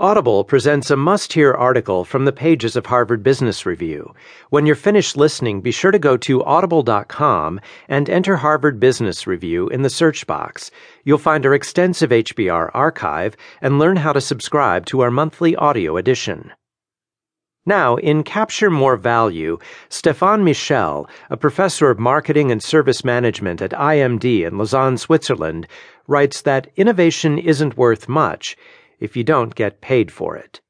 Audible presents a must hear article from the pages of Harvard Business Review. When you're finished listening, be sure to go to audible.com and enter Harvard Business Review in the search box. You'll find our extensive HBR archive and learn how to subscribe to our monthly audio edition. Now, in Capture More Value, Stefan Michel, a professor of marketing and service management at IMD in Lausanne, Switzerland, writes that innovation isn't worth much if you don't get paid for it.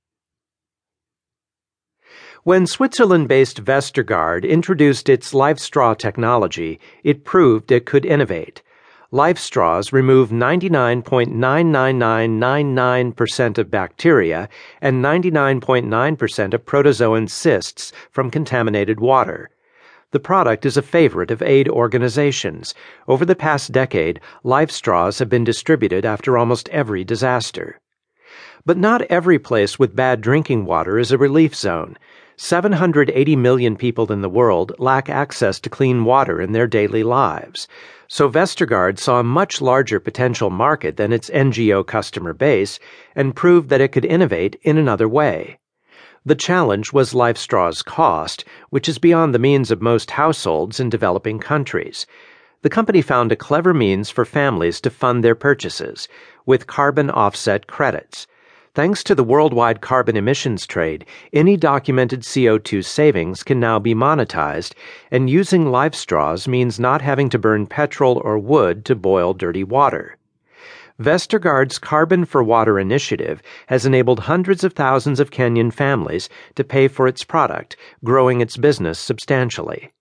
When Switzerland based Vestergaard introduced its LifeStraw technology, it proved it could innovate. LifeStraws remove 99.99999% of bacteria and 99.9% of protozoan cysts from contaminated water. The product is a favorite of aid organizations. Over the past decade, LifeStraws have been distributed after almost every disaster. But not every place with bad drinking water is a relief zone. 780 million people in the world lack access to clean water in their daily lives. So Vestergaard saw a much larger potential market than its NGO customer base and proved that it could innovate in another way. The challenge was LifeStraw's cost, which is beyond the means of most households in developing countries. The company found a clever means for families to fund their purchases with carbon offset credits. Thanks to the worldwide carbon emissions trade, any documented CO2 savings can now be monetized, and using LifeStraws means not having to burn petrol or wood to boil dirty water. Vestergaard's Carbon for Water initiative has enabled hundreds of thousands of Kenyan families to pay for its product, growing its business substantially.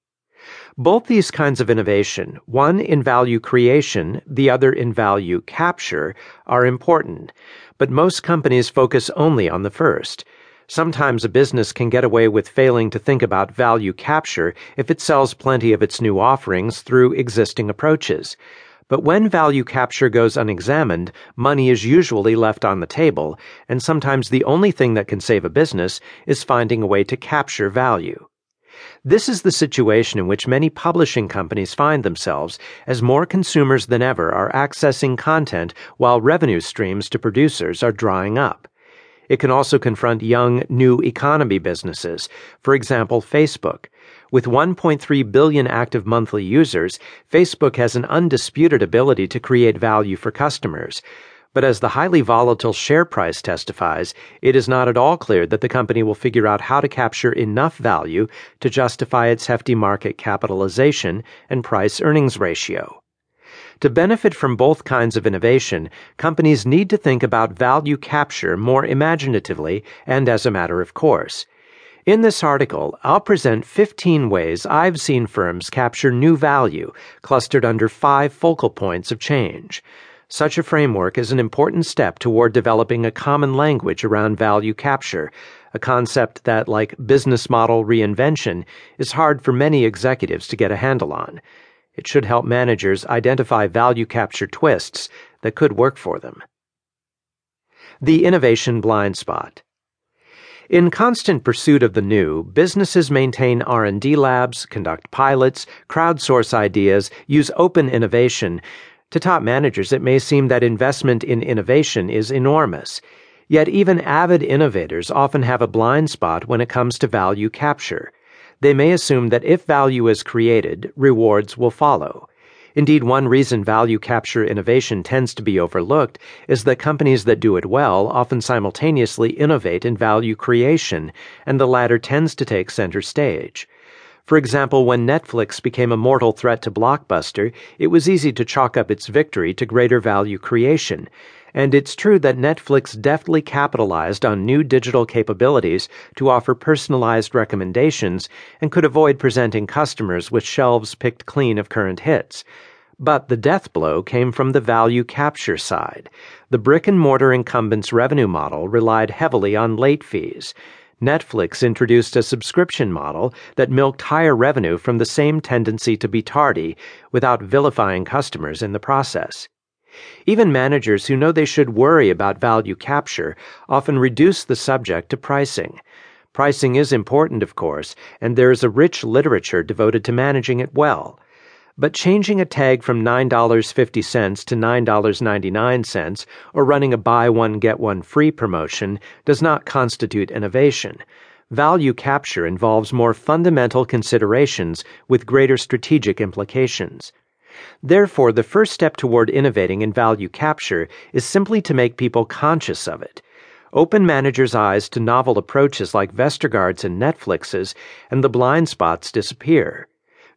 Both these kinds of innovation, one in value creation, the other in value capture, are important but most companies focus only on the first. Sometimes a business can get away with failing to think about value capture if it sells plenty of its new offerings through existing approaches. But when value capture goes unexamined, money is usually left on the table, and sometimes the only thing that can save a business is finding a way to capture value. This is the situation in which many publishing companies find themselves as more consumers than ever are accessing content while revenue streams to producers are drying up. It can also confront young, new economy businesses, for example, Facebook. With 1.3 billion active monthly users, Facebook has an undisputed ability to create value for customers. But as the highly volatile share price testifies, it is not at all clear that the company will figure out how to capture enough value to justify its hefty market capitalization and price earnings ratio. To benefit from both kinds of innovation, companies need to think about value capture more imaginatively and as a matter of course. In this article, I'll present 15 ways I've seen firms capture new value clustered under five focal points of change. Such a framework is an important step toward developing a common language around value capture, a concept that, like business model reinvention, is hard for many executives to get a handle on. It should help managers identify value capture twists that could work for them. The Innovation Blind Spot in constant pursuit of the new, businesses maintain R&D labs, conduct pilots, crowdsource ideas, use open innovation, to top managers, it may seem that investment in innovation is enormous. Yet even avid innovators often have a blind spot when it comes to value capture. They may assume that if value is created, rewards will follow. Indeed, one reason value capture innovation tends to be overlooked is that companies that do it well often simultaneously innovate in value creation, and the latter tends to take center stage. For example, when Netflix became a mortal threat to Blockbuster, it was easy to chalk up its victory to greater value creation. And it's true that Netflix deftly capitalized on new digital capabilities to offer personalized recommendations and could avoid presenting customers with shelves picked clean of current hits. But the death blow came from the value capture side. The brick and mortar incumbent's revenue model relied heavily on late fees. Netflix introduced a subscription model that milked higher revenue from the same tendency to be tardy without vilifying customers in the process. Even managers who know they should worry about value capture often reduce the subject to pricing. Pricing is important, of course, and there is a rich literature devoted to managing it well. But changing a tag from $9.50 to $9.99 or running a buy one get one free promotion does not constitute innovation. Value capture involves more fundamental considerations with greater strategic implications. Therefore, the first step toward innovating in value capture is simply to make people conscious of it. Open managers' eyes to novel approaches like Vestergaard's and Netflix's, and the blind spots disappear.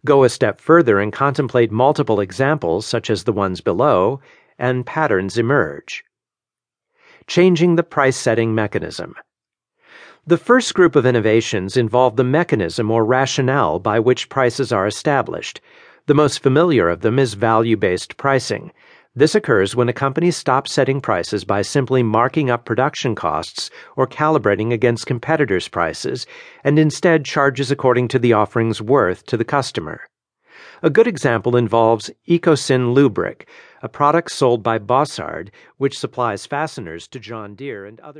Go a step further and contemplate multiple examples, such as the ones below, and patterns emerge. Changing the price setting mechanism. The first group of innovations involve the mechanism or rationale by which prices are established. The most familiar of them is value based pricing. This occurs when a company stops setting prices by simply marking up production costs or calibrating against competitors' prices and instead charges according to the offering's worth to the customer. A good example involves Ecosyn Lubric, a product sold by Bossard, which supplies fasteners to John Deere and other